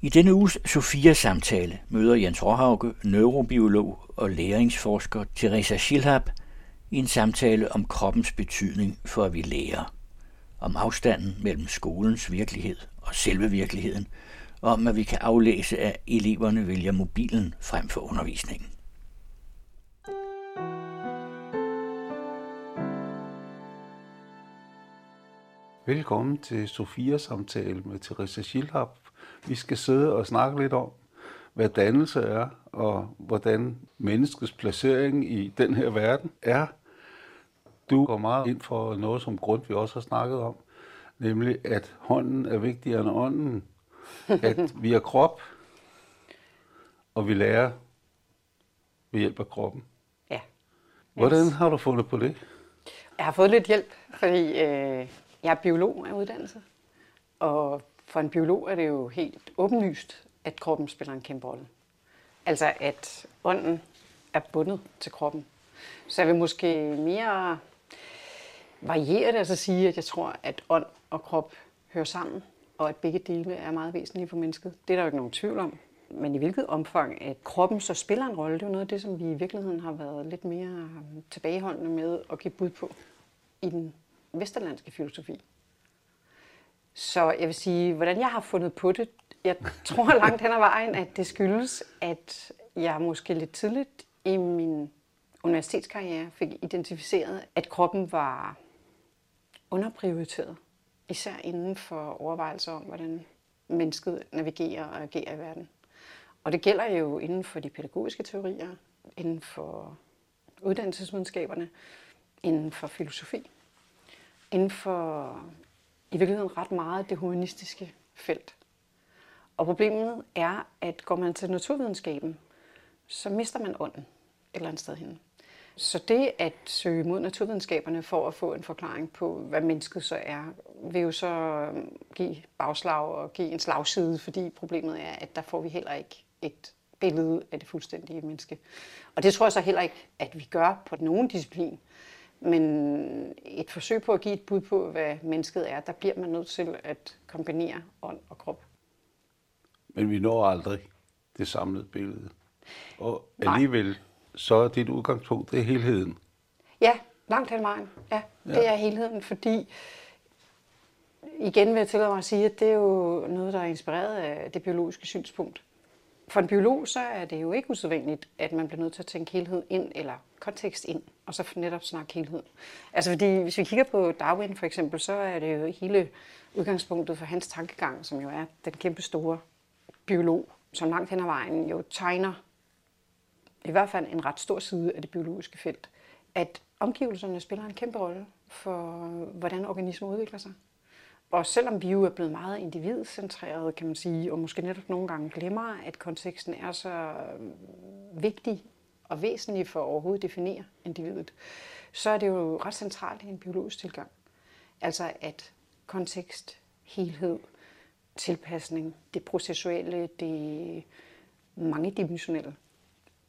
I denne uges Sofia-samtale møder Jens Råhauke, neurobiolog og læringsforsker Teresa Schilhab i en samtale om kroppens betydning for at vi lærer. Om afstanden mellem skolens virkelighed og selve virkeligheden, og om at vi kan aflæse, at eleverne vælger mobilen frem for undervisningen. Velkommen til Sofia-samtale med Teresa Schilhab. Vi skal sidde og snakke lidt om, hvad dannelse er, og hvordan menneskets placering i den her verden er. Du går meget ind for noget, som grund vi også har snakket om, nemlig at hånden er vigtigere end ånden. At vi er krop, og vi lærer ved hjælp af kroppen. Ja. Hvordan har du fundet på det? Jeg har fået lidt hjælp, fordi øh, jeg er biolog af uddannelse. Og for en biolog er det jo helt åbenlyst, at kroppen spiller en kæmpe rolle. Altså at ånden er bundet til kroppen. Så jeg vil måske mere variere det, altså sige, at jeg tror, at ånd og krop hører sammen, og at begge dele er meget væsentlige for mennesket. Det er der jo ikke nogen tvivl om. Men i hvilket omfang, at kroppen så spiller en rolle, det er jo noget af det, som vi i virkeligheden har været lidt mere øhm, tilbageholdende med at give bud på i den vesterlandske filosofi. Så jeg vil sige, hvordan jeg har fundet på det, jeg tror langt hen ad vejen, at det skyldes, at jeg måske lidt tidligt i min universitetskarriere fik identificeret, at kroppen var underprioriteret. Især inden for overvejelser om, hvordan mennesket navigerer og agerer i verden. Og det gælder jo inden for de pædagogiske teorier, inden for uddannelsesvidenskaberne, inden for filosofi, inden for i virkeligheden ret meget det humanistiske felt. Og problemet er, at går man til naturvidenskaben, så mister man ånden et eller andet sted hen. Så det at søge mod naturvidenskaberne for at få en forklaring på, hvad mennesket så er, vil jo så øhm, give bagslag og give en slagside, fordi problemet er, at der får vi heller ikke et billede af det fuldstændige menneske. Og det tror jeg så heller ikke, at vi gør på nogen disciplin. Men et forsøg på at give et bud på, hvad mennesket er, der bliver man nødt til at kombinere ånd og krop. Men vi når aldrig det samlede billede. Og alligevel, så er dit udgangspunkt, det er helheden. Ja, langt hen vejen. Ja, det ja. er helheden, fordi igen vil jeg tillade mig at sige, at det er jo noget, der er inspireret af det biologiske synspunkt. For en biolog, så er det jo ikke usædvanligt, at man bliver nødt til at tænke helhed ind, eller kontekst ind, og så netop snakke helhed. Altså fordi, hvis vi kigger på Darwin for eksempel, så er det jo hele udgangspunktet for hans tankegang, som jo er den kæmpe store biolog, som langt hen ad vejen jo tegner i hvert fald en ret stor side af det biologiske felt, at omgivelserne spiller en kæmpe rolle for, hvordan organismer udvikler sig. Og selvom vi jo er blevet meget individcentreret, kan man sige, og måske netop nogle gange glemmer, at konteksten er så vigtig og væsentlig for at overhovedet definere individet, så er det jo ret centralt i en biologisk tilgang. Altså at kontekst, helhed, tilpasning, det processuelle, det mangedimensionelle,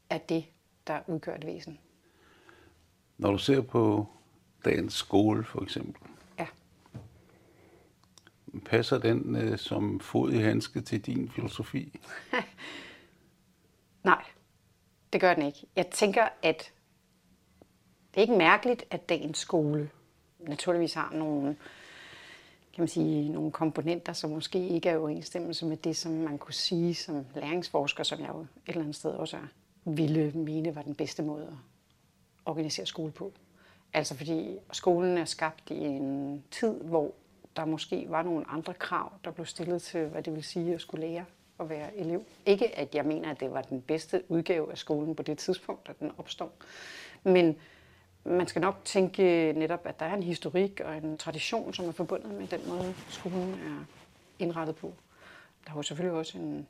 er det, der udgør et væsen. Når du ser på dagens skole for eksempel, ja. passer den øh, som fod i handske til din filosofi? Nej, det gør den ikke. Jeg tænker, at det er ikke mærkeligt, at dagens skole naturligvis har nogle, kan man sige, nogle komponenter, som måske ikke er i overensstemmelse med det, som man kunne sige som læringsforsker, som jeg jo et eller andet sted også er, ville mene var den bedste måde at organisere skole på. Altså fordi skolen er skabt i en tid, hvor der måske var nogle andre krav, der blev stillet til, hvad det vil sige at skulle lære at være elev. Ikke at jeg mener, at det var den bedste udgave af skolen på det tidspunkt, at den opstår. Men man skal nok tænke netop, at der er en historik og en tradition, som er forbundet med den måde, skolen er indrettet på. Der er jo selvfølgelig også en,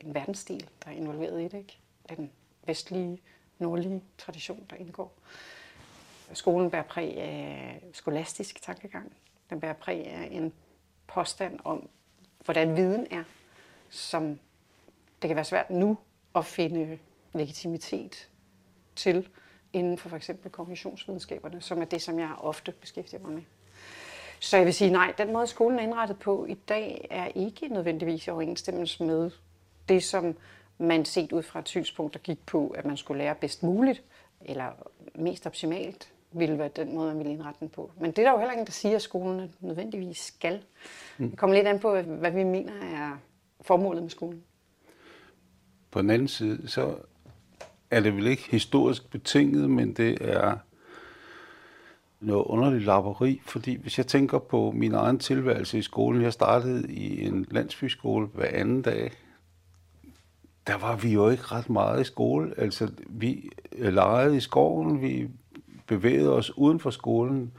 en verdensstil, der er involveret i det. Ikke? Den vestlige, nordlige tradition, der indgår. Skolen bærer præg af skolastisk tankegang. Den bærer præg af en påstand om, hvordan viden er som det kan være svært nu at finde legitimitet til inden for for eksempel kognitionsvidenskaberne, som er det, som jeg ofte beskæftiger mig med. Så jeg vil sige, nej, den måde skolen er indrettet på i dag er ikke nødvendigvis i overensstemmelse med det, som man set ud fra et synspunkt, der gik på, at man skulle lære bedst muligt, eller mest optimalt, ville være den måde, man ville indrette den på. Men det er der jo heller ingen, der siger, at skolen nødvendigvis skal. Det kommer lidt an på, hvad vi mener er formålet med skolen. På den anden side, så er det vel ikke historisk betinget, men det er noget underligt lapperi, fordi hvis jeg tænker på min egen tilværelse i skolen, jeg startede i en landsbyskole hver anden dag, der var vi jo ikke ret meget i skole. Altså, vi øh, legede i skoven, vi bevægede os uden for skolen,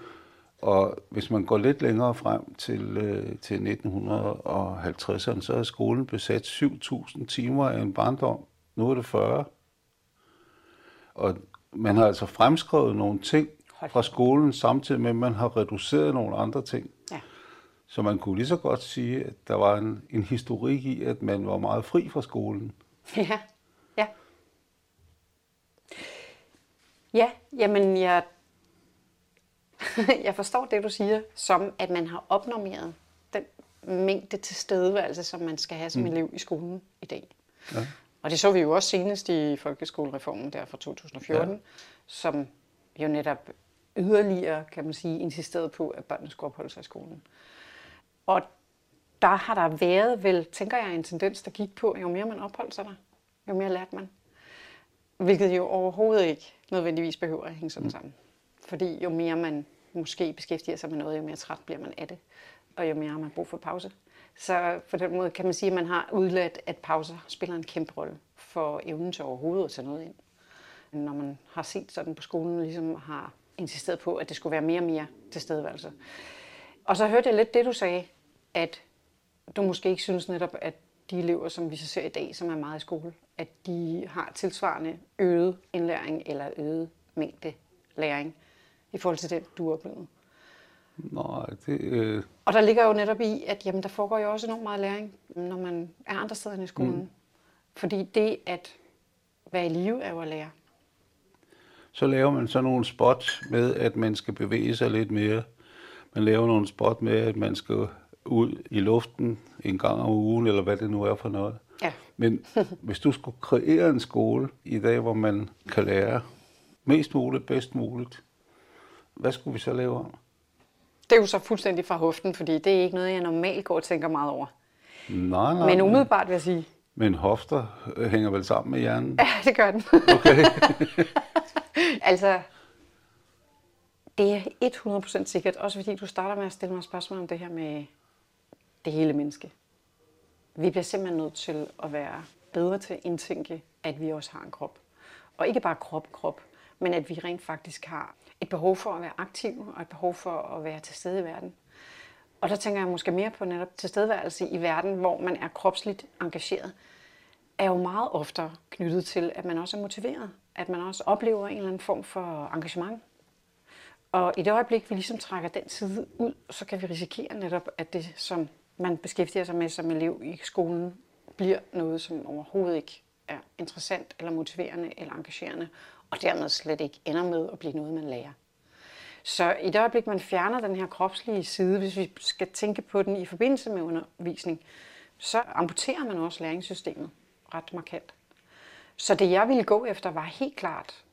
og hvis man går lidt længere frem til, øh, til 1950'erne, så er skolen besat 7.000 timer af en barndom. Nu er det 40. Og man har altså fremskrevet nogle ting fra skolen, samtidig med, at man har reduceret nogle andre ting. Ja. Så man kunne lige så godt sige, at der var en, en historik i, at man var meget fri fra skolen. Ja, ja. Ja, jamen jeg, jeg forstår det, du siger, som at man har opnormeret den mængde tilstedeværelse, som man skal have som mm. elev i skolen i dag. Ja. Og det så vi jo også senest i folkeskolereformen der fra 2014, ja. som jo netop yderligere, kan man sige, insisteret på, at børnene skulle opholde sig i skolen. Og der har der været vel, tænker jeg, en tendens, der gik på, jo mere man opholdt sig der, jo mere lærte man. Hvilket jo overhovedet ikke nødvendigvis behøver at hænge sådan mm. sammen. Fordi jo mere man måske beskæftiger sig med noget, jo mere træt bliver man af det. Og jo mere har man brug for pause. Så på den måde kan man sige, at man har udladt, at pauser spiller en kæmpe rolle for evnen til overhovedet at tage noget ind. Når man har set sådan på skolen, ligesom har insisteret på, at det skulle være mere og mere tilstedeværelse. Og så hørte jeg lidt det, du sagde, at du måske ikke synes netop, at de elever, som vi så ser i dag, som er meget i skole, at de har tilsvarende øget indlæring eller øget mængde læring i forhold til det, du oplevede? Nej, det... Øh... Og der ligger jo netop i, at jamen, der foregår jo også enormt meget læring, når man er andre steder end i skolen. Mm. Fordi det at være i live er jo at lære. Så laver man så nogle spot med, at man skal bevæge sig lidt mere. Man laver nogle spot med, at man skal ud i luften en gang om ugen, eller hvad det nu er for noget. Ja. Men hvis du skulle kreere en skole i dag, hvor man kan lære mest muligt, bedst muligt, hvad skulle vi så lave om? Det er jo så fuldstændig fra hoften, fordi det er ikke noget, jeg normalt går og tænker meget over. Nej, nej. Men umiddelbart vil jeg sige... Men hofter hænger vel sammen med hjernen? Ja, det gør den. Okay. altså, det er 100% sikkert, også fordi du starter med at stille mig spørgsmål om det her med det hele menneske. Vi bliver simpelthen nødt til at være bedre til at indtænke, at vi også har en krop. Og ikke bare krop, krop, men at vi rent faktisk har et behov for at være aktiv og et behov for at være til stede i verden. Og der tænker jeg måske mere på netop tilstedeværelse i verden, hvor man er kropsligt engageret, er jo meget oftere knyttet til, at man også er motiveret. At man også oplever en eller anden form for engagement. Og i det øjeblik, vi ligesom trækker den side ud, så kan vi risikere netop, at det, som man beskæftiger sig med som elev i skolen, bliver noget, som overhovedet ikke er interessant eller motiverende eller engagerende, og dermed slet ikke ender med at blive noget, man lærer. Så i det øjeblik, man fjerner den her kropslige side, hvis vi skal tænke på den i forbindelse med undervisning, så amputerer man også læringssystemet ret markant. Så det jeg ville gå efter var helt klart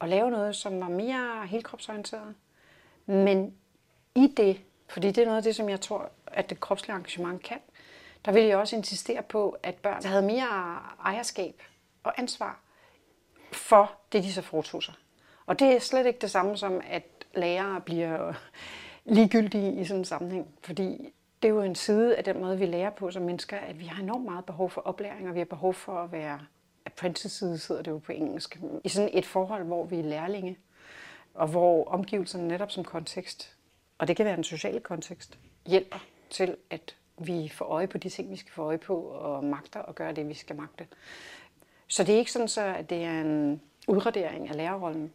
at lave noget, som var mere helkropsorienteret. Men i det, fordi det er noget af det, som jeg tror, at det kropslige engagement kan, der ville jeg også insistere på, at børn havde mere ejerskab og ansvar for det, de så foretog sig. Og det er slet ikke det samme som, at lærere bliver ligegyldige i sådan en sammenhæng, fordi det er jo en side af den måde, vi lærer på som mennesker, at vi har enormt meget behov for oplæring, og vi har behov for at være apprentices, hedder det jo på engelsk, i sådan et forhold, hvor vi er lærlinge, og hvor omgivelserne netop som kontekst, og det kan være en social kontekst, hjælper til, at vi får øje på de ting, vi skal få øje på, og magter at gøre det, vi skal magte. Så det er ikke sådan, så, at det er en udradering af lærerrollen.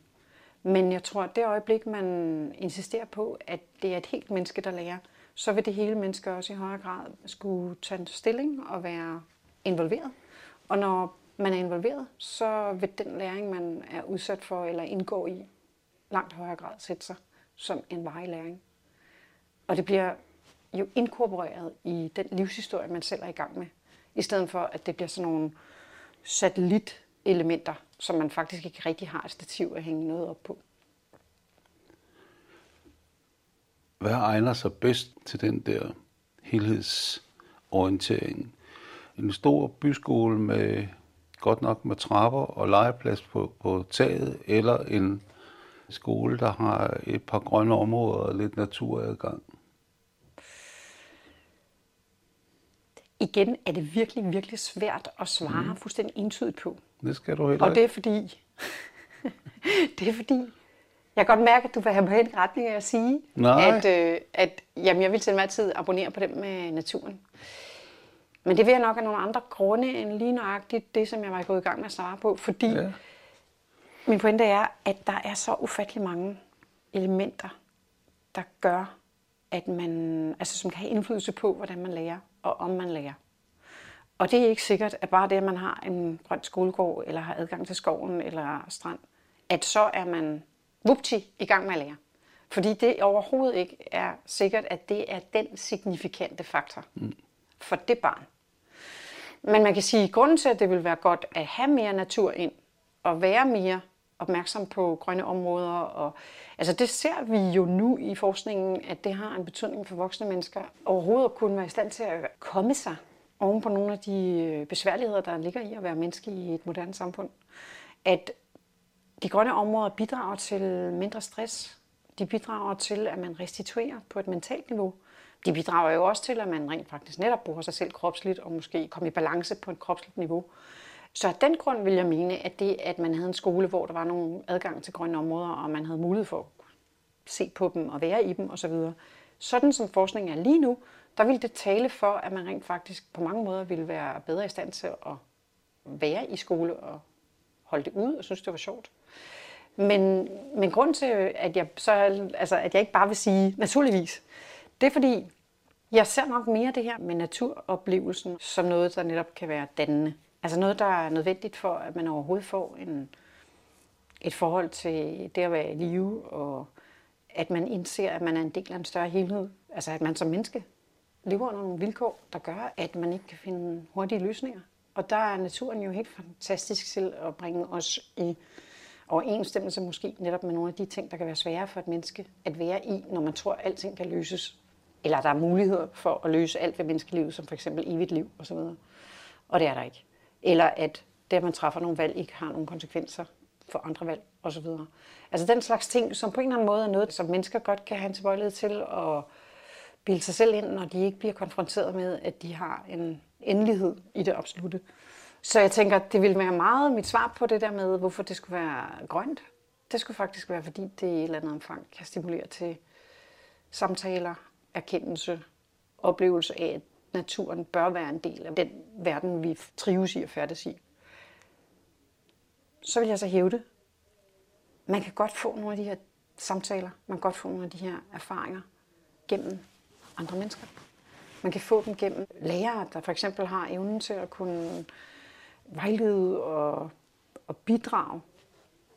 Men jeg tror, at det øjeblik, man insisterer på, at det er et helt menneske, der lærer, så vil det hele menneske også i højere grad skulle tage en stilling og være involveret. Og når man er involveret, så vil den læring, man er udsat for eller indgår i, langt højere grad sætte sig som en varig læring. Og det bliver jo inkorporeret i den livshistorie, man selv er i gang med. I stedet for, at det bliver sådan nogle satellitelementer, som man faktisk ikke rigtig har et stativ at hænge noget op på. Hvad egner sig bedst til den der helhedsorientering? En stor byskole med godt nok med trapper og legeplads på, på taget, eller en skole, der har et par grønne områder og lidt naturadgang? Igen er det virkelig, virkelig svært at svare mm. fuldstændig entydigt på. Det skal du heller Og det er fordi, det er fordi, jeg kan godt mærke, at du vil have mig en retning af at sige, Nej. at, øh, at jamen, jeg vil til enhver tid abonnere på dem med naturen. Men det vil jeg nok af nogle andre grunde end lige nøjagtigt det, som jeg var gået i gang med at svare på, fordi ja. min pointe er, at der er så ufattelig mange elementer, der gør, at man, altså som kan have indflydelse på, hvordan man lærer og om man lærer. Og det er ikke sikkert, at bare det, at man har en grøn skolegård, eller har adgang til skoven eller strand, at så er man vupti i gang med at lære. Fordi det overhovedet ikke er sikkert, at det er den signifikante faktor mm. for det barn. Men man kan sige, at grunden til, at det vil være godt at have mere natur ind, og være mere opmærksom på grønne områder. Og, altså det ser vi jo nu i forskningen, at det har en betydning for voksne mennesker. Overhovedet at kunne være i stand til at komme sig oven på nogle af de øh, besværligheder, der ligger i at være menneske i et moderne samfund. At de grønne områder bidrager til mindre stress. De bidrager til, at man restituerer på et mentalt niveau. De bidrager jo også til, at man rent faktisk netop bruger sig selv kropsligt, og måske kommer i balance på et kropsligt niveau. Så af den grund vil jeg mene, at det, at man havde en skole, hvor der var nogle adgang til grønne områder, og man havde mulighed for at se på dem og være i dem osv., sådan som forskningen er lige nu, der vil det tale for, at man rent faktisk på mange måder ville være bedre i stand til at være i skole og holde det ud og synes, det var sjovt. Men, men grund til, at jeg, så, altså, at jeg ikke bare vil sige naturligvis, det er fordi, jeg ser nok mere det her med naturoplevelsen som noget, der netop kan være dannende. Altså noget, der er nødvendigt for, at man overhovedet får en, et forhold til det at være i live, og at man indser, at man er en del af en større helhed. Altså at man som menneske lever under nogle vilkår, der gør, at man ikke kan finde hurtige løsninger. Og der er naturen jo helt fantastisk til at bringe os i overensstemmelse måske netop med nogle af de ting, der kan være svære for et menneske at være i, når man tror, at alting kan løses. Eller der er muligheder for at løse alt ved menneskelivet, som for eksempel evigt liv osv. Og det er der ikke. Eller at det, at man træffer nogle valg, ikke har nogle konsekvenser for andre valg osv. Altså den slags ting, som på en eller anden måde er noget, som mennesker godt kan have en tilbøjelighed til at bilde sig selv ind, når de ikke bliver konfronteret med, at de har en endelighed i det absolute. Så jeg tænker, det ville være meget mit svar på det der med, hvorfor det skulle være grønt. Det skulle faktisk være, fordi det i et eller andet omfang kan stimulere til samtaler, erkendelse, oplevelse af, at naturen bør være en del af den verden, vi trives i og færdes i. Så vil jeg så hæve det. Man kan godt få nogle af de her samtaler, man kan godt få nogle af de her erfaringer gennem andre mennesker. Man kan få dem gennem lærere, der for eksempel har evnen til at kunne vejlede og, og bidrage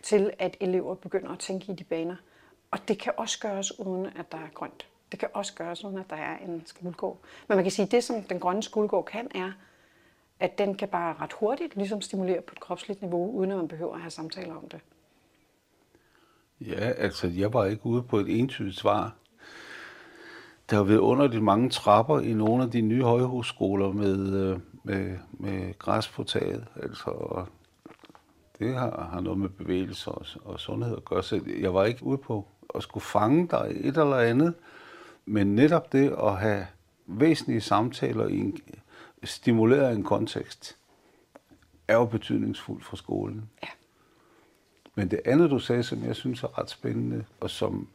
til, at elever begynder at tænke i de baner. Og det kan også gøres, uden at der er grønt. Det kan også gøres, uden at der er en skolegård. Men man kan sige, at det, som den grønne skolegård kan, er, at den kan bare ret hurtigt ligesom stimulere på et kropsligt niveau, uden at man behøver at have samtaler om det. Ja, altså jeg var ikke ude på et entydigt svar. Der har været underligt mange trapper i nogle af de nye højhusskoler med, øh, med, med græs på taget. Altså, det har, har noget med bevægelse og, og sundhed at gøre. Så jeg var ikke ude på at skulle fange dig et eller andet, men netop det at have væsentlige samtaler i en stimuleret en kontekst, er jo betydningsfuldt for skolen. Ja. Men det andet, du sagde, som jeg synes er ret spændende, og som,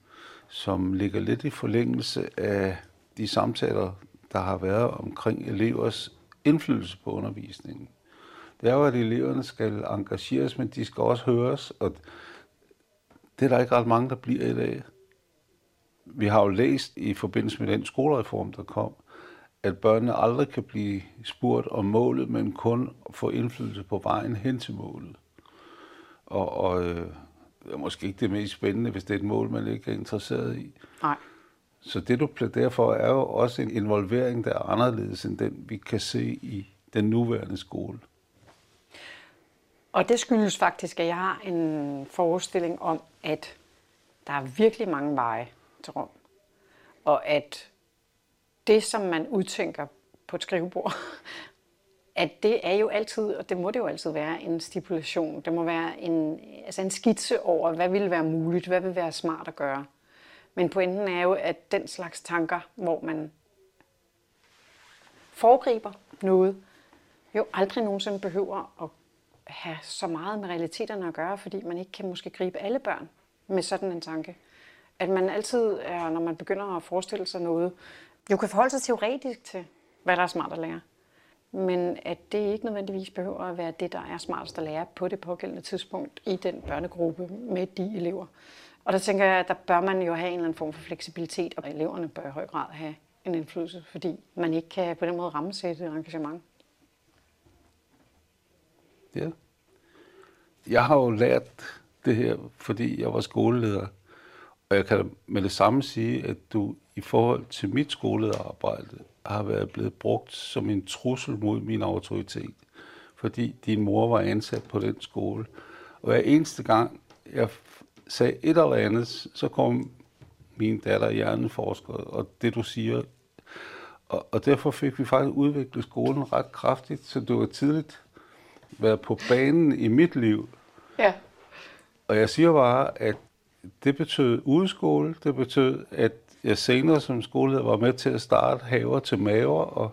som ligger lidt i forlængelse af de samtaler, der har været omkring elevers indflydelse på undervisningen. Det er jo, at eleverne skal engageres, men de skal også høres, og det er der ikke ret mange, der bliver i dag. Vi har jo læst i forbindelse med den skolereform, der kom, at børnene aldrig kan blive spurgt om målet, men kun få indflydelse på vejen hen til målet. Og, og øh, det er måske ikke det mest spændende, hvis det er et mål, man ikke er interesseret i. Nej. Så det, du plæderer for, er jo også en involvering, der er anderledes end den, vi kan se i den nuværende skole. Og det skyldes faktisk, at jeg har en forestilling om, at der er virkelig mange veje til Rom. Og at det, som man udtænker på et skrivebord, at det er jo altid, og det må det jo altid være, en stipulation. Det må være en, altså en skitse over, hvad vil være muligt, hvad vil være smart at gøre. Men pointen er jo, at den slags tanker, hvor man foregriber noget, jo aldrig nogensinde behøver at have så meget med realiteterne at gøre, fordi man ikke kan måske gribe alle børn med sådan en tanke. At man altid, er, når man begynder at forestille sig noget, jo kan forholde sig teoretisk til, hvad der er smart at lære. Men at det ikke nødvendigvis behøver at være det, der er smartest at lære på det pågældende tidspunkt i den børnegruppe med de elever. Og der tænker jeg, at der bør man jo have en eller anden form for fleksibilitet, og eleverne bør i høj grad have en indflydelse, fordi man ikke kan på den måde rammesætte et engagement. Ja. Jeg har jo lært det her, fordi jeg var skoleleder. Og jeg kan med det samme sige, at du i forhold til mit skolelederarbejde har været blevet brugt som en trussel mod min autoritet. Fordi din mor var ansat på den skole. Og hver eneste gang, jeg sagde et eller andet, så kom min datter hjerneforsker, og det du siger. Og, og derfor fik vi faktisk udviklet skolen ret kraftigt, så du var tidligt været på banen i mit liv. Ja. Og jeg siger bare, at det betød udskole, det betød, at jeg senere som skoleleder var med til at starte haver til maver og,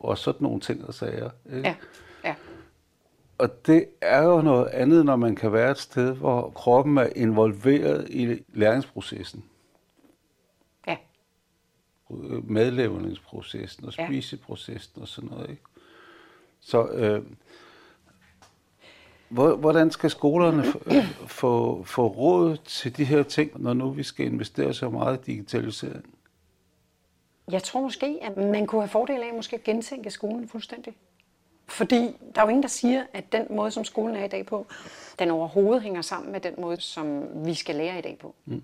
og sådan nogle ting og sager. Ikke? Ja. ja. Og det er jo noget andet, når man kan være et sted, hvor kroppen er involveret i læringsprocessen. Ja. Madlavningsprocessen og spiseprocessen og sådan noget. Ikke? Så øh, Hvordan skal skolerne få, få råd til de her ting, når nu vi skal investere så meget i digitalisering? Jeg tror måske, at man kunne have fordel af måske at gentænke skolen fuldstændig. Fordi der er jo ingen, der siger, at den måde, som skolen er i dag på, den overhovedet hænger sammen med den måde, som vi skal lære i dag på. Mm.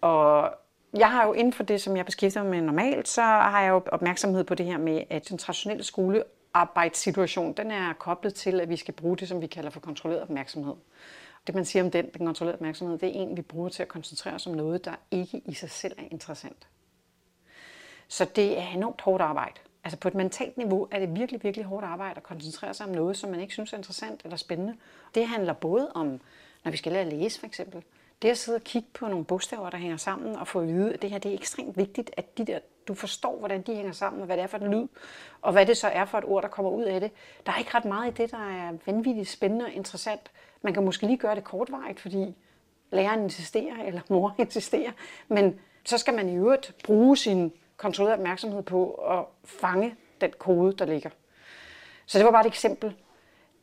Og jeg har jo inden for det, som jeg beskæftiger mig med normalt, så har jeg jo opmærksomhed på det her med, at den traditionelle skole arbejdssituation, den er koblet til, at vi skal bruge det, som vi kalder for kontrolleret opmærksomhed. Det, man siger om den, den kontrollerede opmærksomhed, det er en, vi bruger til at koncentrere os om noget, der ikke i sig selv er interessant. Så det er enormt hårdt arbejde. Altså på et mentalt niveau er det virkelig, virkelig hårdt arbejde at koncentrere sig om noget, som man ikke synes er interessant eller spændende. Det handler både om, når vi skal lære at læse for eksempel, det at sidde og kigge på nogle bogstaver, der hænger sammen, og få at vide, at det her det er ekstremt vigtigt, at de der, du forstår, hvordan de hænger sammen, og hvad det er for en lyd, og hvad det så er for et ord, der kommer ud af det. Der er ikke ret meget i det, der er vanvittigt spændende og interessant. Man kan måske lige gøre det kortvarigt, fordi læreren insisterer, eller mor insisterer, men så skal man i øvrigt bruge sin kontrollerede opmærksomhed på at fange den kode, der ligger. Så det var bare et eksempel.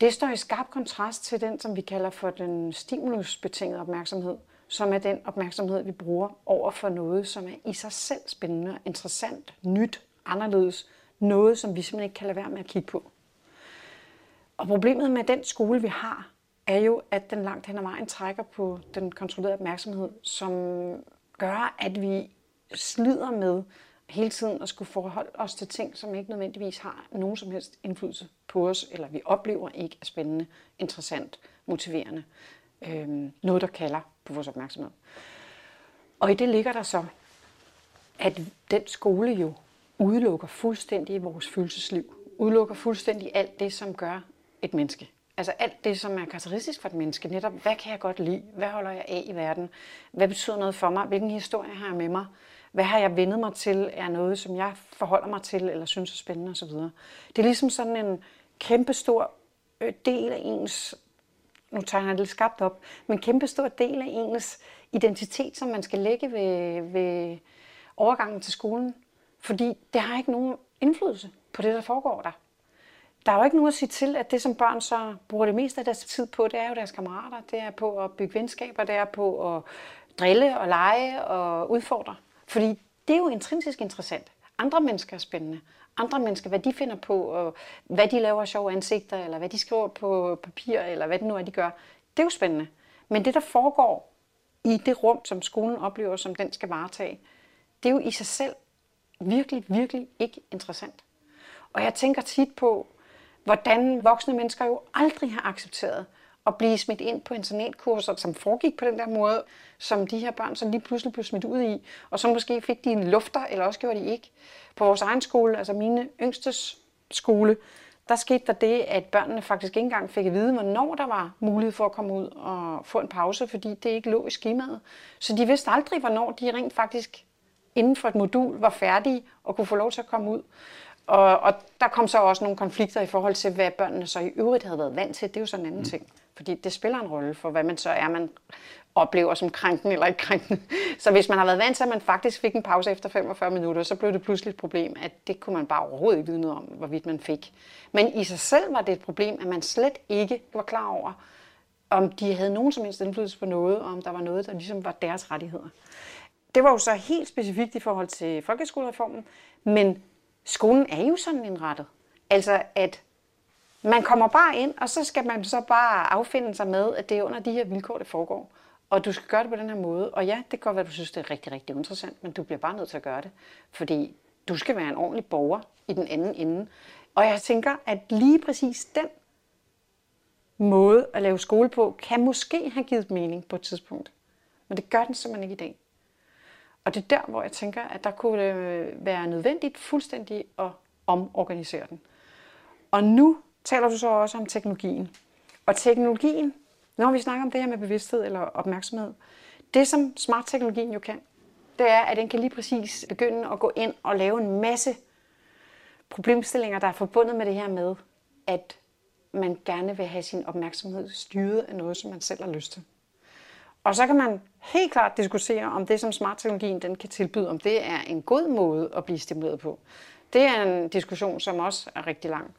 Det står i skarp kontrast til den, som vi kalder for den stimulusbetingede opmærksomhed, som er den opmærksomhed, vi bruger over for noget, som er i sig selv spændende, interessant, nyt, anderledes, noget, som vi simpelthen ikke kan lade være med at kigge på. Og problemet med den skole, vi har, er jo, at den langt hen ad vejen trækker på den kontrollerede opmærksomhed, som gør, at vi slider med hele tiden at skulle forholde os til ting, som ikke nødvendigvis har nogen som helst indflydelse på os, eller vi oplever ikke er spændende, interessant, motiverende. Øhm, noget, der kalder på vores opmærksomhed. Og i det ligger der så, at den skole jo udelukker fuldstændig vores følelsesliv. Udelukker fuldstændig alt det, som gør et menneske. Altså alt det, som er karakteristisk for et menneske. Netop, hvad kan jeg godt lide? Hvad holder jeg af i verden? Hvad betyder noget for mig? Hvilken historie har jeg med mig? hvad har jeg vendet mig til, er noget, som jeg forholder mig til, eller synes er spændende osv. Det er ligesom sådan en kæmpe stor øh, del af ens, nu tegner jeg det lidt skabt op, men kæmpe kæmpestor del af ens identitet, som man skal lægge ved, ved overgangen til skolen. Fordi det har ikke nogen indflydelse på det, der foregår der. Der er jo ikke nogen at sige til, at det, som børn så bruger det meste af deres tid på, det er jo deres kammerater, det er på at bygge venskaber, det er på at drille og lege og udfordre. Fordi det er jo intrinsisk interessant. Andre mennesker er spændende. Andre mennesker, hvad de finder på, og hvad de laver sjove ansigter, eller hvad de skriver på papir, eller hvad det nu er, de gør. Det er jo spændende. Men det, der foregår i det rum, som skolen oplever, som den skal varetage, det er jo i sig selv virkelig, virkelig ikke interessant. Og jeg tænker tit på, hvordan voksne mennesker jo aldrig har accepteret at blive smidt ind på internatkurser, som foregik på den der måde, som de her børn så lige pludselig blev smidt ud i, og så måske fik de en lufter, eller også gjorde de ikke. På vores egen skole, altså mine yngstes skole, der skete der det, at børnene faktisk ikke engang fik at vide, hvornår der var mulighed for at komme ud og få en pause, fordi det ikke lå i skemaet. Så de vidste aldrig, hvornår de rent faktisk inden for et modul var færdige og kunne få lov til at komme ud. Og, og der kom så også nogle konflikter i forhold til, hvad børnene så i øvrigt havde været vant til. Det er jo sådan en anden mm. ting. Fordi det spiller en rolle for, hvad man så er, man oplever som krænken eller ikke krænken. Så hvis man har været vant til, at man faktisk fik en pause efter 45 minutter, så blev det pludselig et problem, at det kunne man bare overhovedet ikke vide noget om, hvorvidt man fik. Men i sig selv var det et problem, at man slet ikke var klar over, om de havde nogen som helst indflydelse på noget, og om der var noget, der ligesom var deres rettigheder. Det var jo så helt specifikt i forhold til folkeskolereformen, men skolen er jo sådan indrettet. Altså, at man kommer bare ind, og så skal man så bare affinde sig med, at det er under de her vilkår, det foregår. Og du skal gøre det på den her måde. Og ja, det kan godt være, at du synes, det er rigtig, rigtig interessant, men du bliver bare nødt til at gøre det. Fordi du skal være en ordentlig borger i den anden ende. Og jeg tænker, at lige præcis den måde at lave skole på, kan måske have givet mening på et tidspunkt. Men det gør den simpelthen ikke i dag. Og det er der, hvor jeg tænker, at der kunne det være nødvendigt fuldstændig at omorganisere den. Og nu taler du så også om teknologien. Og teknologien, når vi snakker om det her med bevidsthed eller opmærksomhed, det som smart-teknologien jo kan, det er, at den kan lige præcis begynde at gå ind og lave en masse problemstillinger, der er forbundet med det her med, at man gerne vil have sin opmærksomhed styret af noget, som man selv har lyst til. Og så kan man helt klart diskutere, om det, som smart-teknologien den kan tilbyde, om det er en god måde at blive stimuleret på. Det er en diskussion, som også er rigtig lang.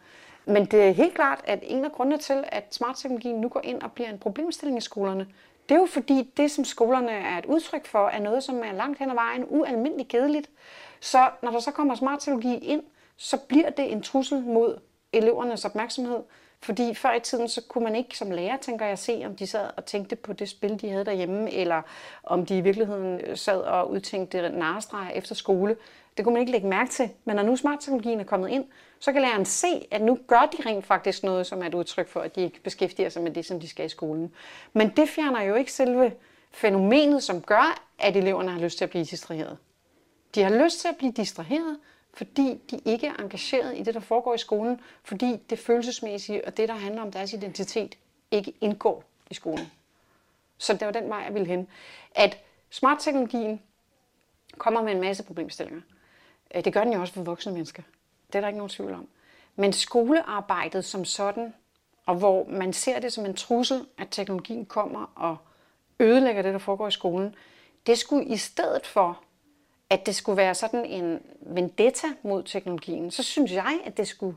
Men det er helt klart, at en af grundene til, at smartteknologien nu går ind og bliver en problemstilling i skolerne, det er jo fordi det, som skolerne er et udtryk for, er noget, som er langt hen ad vejen ualmindeligt kedeligt. Så når der så kommer smart-teknologi ind, så bliver det en trussel mod elevernes opmærksomhed, fordi før i tiden, så kunne man ikke som lærer, tænker jeg, se, om de sad og tænkte på det spil, de havde derhjemme, eller om de i virkeligheden sad og udtænkte narestreger efter skole. Det kunne man ikke lægge mærke til. Men når nu smartteknologien er kommet ind, så kan læreren se, at nu gør de rent faktisk noget, som er et udtryk for, at de ikke beskæftiger sig med det, som de skal i skolen. Men det fjerner jo ikke selve fænomenet, som gør, at eleverne har lyst til at blive distraheret. De har lyst til at blive distraheret, fordi de ikke er engageret i det, der foregår i skolen, fordi det følelsesmæssige og det, der handler om deres identitet, ikke indgår i skolen. Så det var den vej, jeg ville hen. At smartteknologien kommer med en masse problemstillinger. Øh, det gør den jo også for voksne mennesker. Det er der ikke nogen tvivl om. Men skolearbejdet som sådan, og hvor man ser det som en trussel, at teknologien kommer og ødelægger det, der foregår i skolen, det skulle i stedet for at det skulle være sådan en vendetta mod teknologien, så synes jeg, at det skulle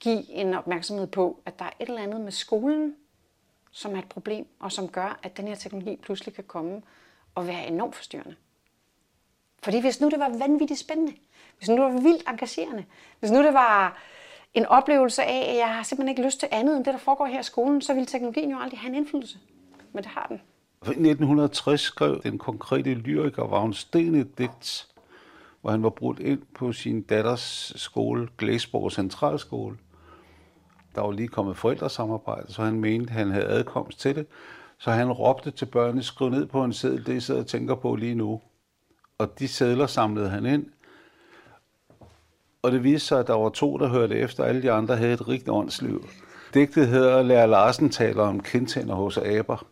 give en opmærksomhed på, at der er et eller andet med skolen, som er et problem, og som gør, at den her teknologi pludselig kan komme og være enormt forstyrrende. Fordi hvis nu det var vanvittigt spændende, hvis nu det var vildt engagerende, hvis nu det var en oplevelse af, at jeg har simpelthen ikke lyst til andet end det, der foregår her i skolen, så ville teknologien jo aldrig have en indflydelse. Men det har den. I 1960 skrev den konkrete lyriker Vagn Sten et digt, hvor han var brudt ind på sin datters skole, Glæsborg Centralskole. Der var lige kommet forældresamarbejde, så han mente, at han havde adkomst til det. Så han råbte til børnene, skriv ned på en seddel, det I sidder og tænker på lige nu. Og de sædler samlede han ind. Og det viste sig, at der var to, der hørte efter, alle de andre havde et rigt åndsliv. Digtet hedder Lærer Larsen taler om kindtænder hos aber.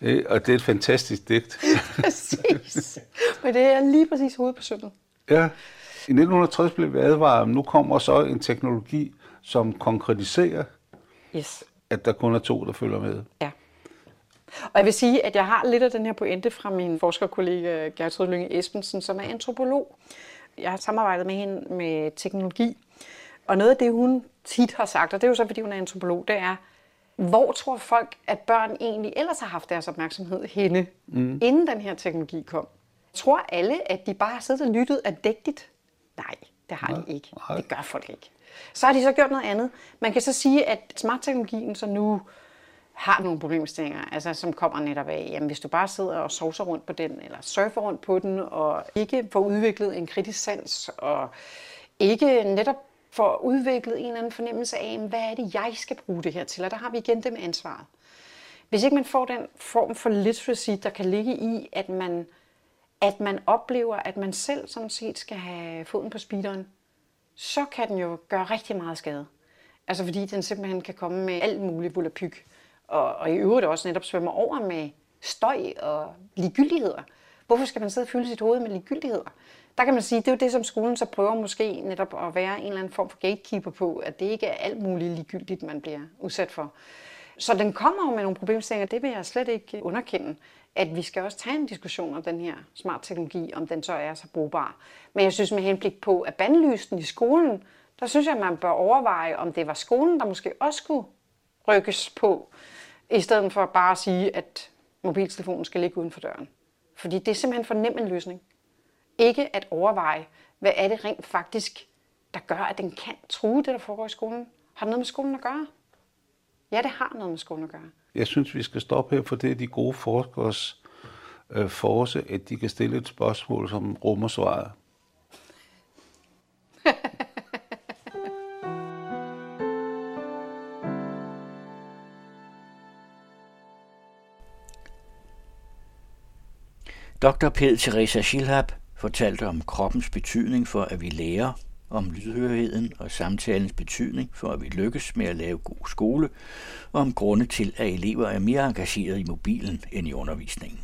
Øh, og det er et fantastisk digt. præcis. Men det er lige præcis hovedet på sømmet. Ja. I 1960 blev vi advaret, nu kommer så en teknologi, som konkretiserer, yes. at der kun er to, der følger med. Ja. Og jeg vil sige, at jeg har lidt af den her pointe fra min forskerkollega Gertrud Lynge Esbensen, som er antropolog. Jeg har samarbejdet med hende med teknologi. Og noget af det, hun tit har sagt, og det er jo så, fordi hun er antropolog, det er, hvor tror folk, at børn egentlig ellers har haft deres opmærksomhed henne, mm. inden den her teknologi kom? Tror alle, at de bare har siddet og lyttet addægtigt? Nej, det har Nej. de ikke. Nej. Det gør folk ikke. Så har de så gjort noget andet. Man kan så sige, at smartteknologien så nu har nogle problemstillinger, altså som kommer netop af, jamen hvis du bare sidder og sovser rundt på den, eller surfer rundt på den, og ikke får udviklet en kritisk sans, og ikke netop får udviklet en eller anden fornemmelse af, hvad er det, jeg skal bruge det her til, og der har vi igen det med ansvaret. Hvis ikke man får den form for literacy, der kan ligge i, at man, at man oplever, at man selv sådan set skal have foden på speederen, så kan den jo gøre rigtig meget skade. Altså fordi den simpelthen kan komme med alt muligt volapyk, og, og i øvrigt også netop svømmer over med støj og ligegyldigheder. Hvorfor skal man sidde og fylde sit hoved med ligegyldigheder? Der kan man sige, det er jo det, som skolen så prøver måske netop at være en eller anden form for gatekeeper på, at det ikke er alt muligt ligegyldigt, man bliver udsat for. Så den kommer jo med nogle problemstillinger, det vil jeg slet ikke underkende. At vi skal også tage en diskussion om den her smart teknologi, om den så er så brugbar. Men jeg synes med henblik på, at bandlysten i skolen, der synes jeg, at man bør overveje, om det var skolen, der måske også skulle rykkes på, i stedet for bare at sige, at mobiltelefonen skal ligge uden for døren. Fordi det er simpelthen for nem en løsning. Ikke at overveje, hvad er det rent faktisk, der gør, at den kan true det, der foregår i skolen. Har det noget med skolen at gøre? Ja, det har noget med skolen at gøre. Jeg synes, vi skal stoppe her, for det er de gode forskers øh, force, at de kan stille et spørgsmål, som rummer svaret. Dr. Ped Teresa Schilhab fortalte om kroppens betydning for, at vi lærer, om lydhørigheden og samtalens betydning for, at vi lykkes med at lave god skole, og om grunde til, at elever er mere engageret i mobilen end i undervisningen.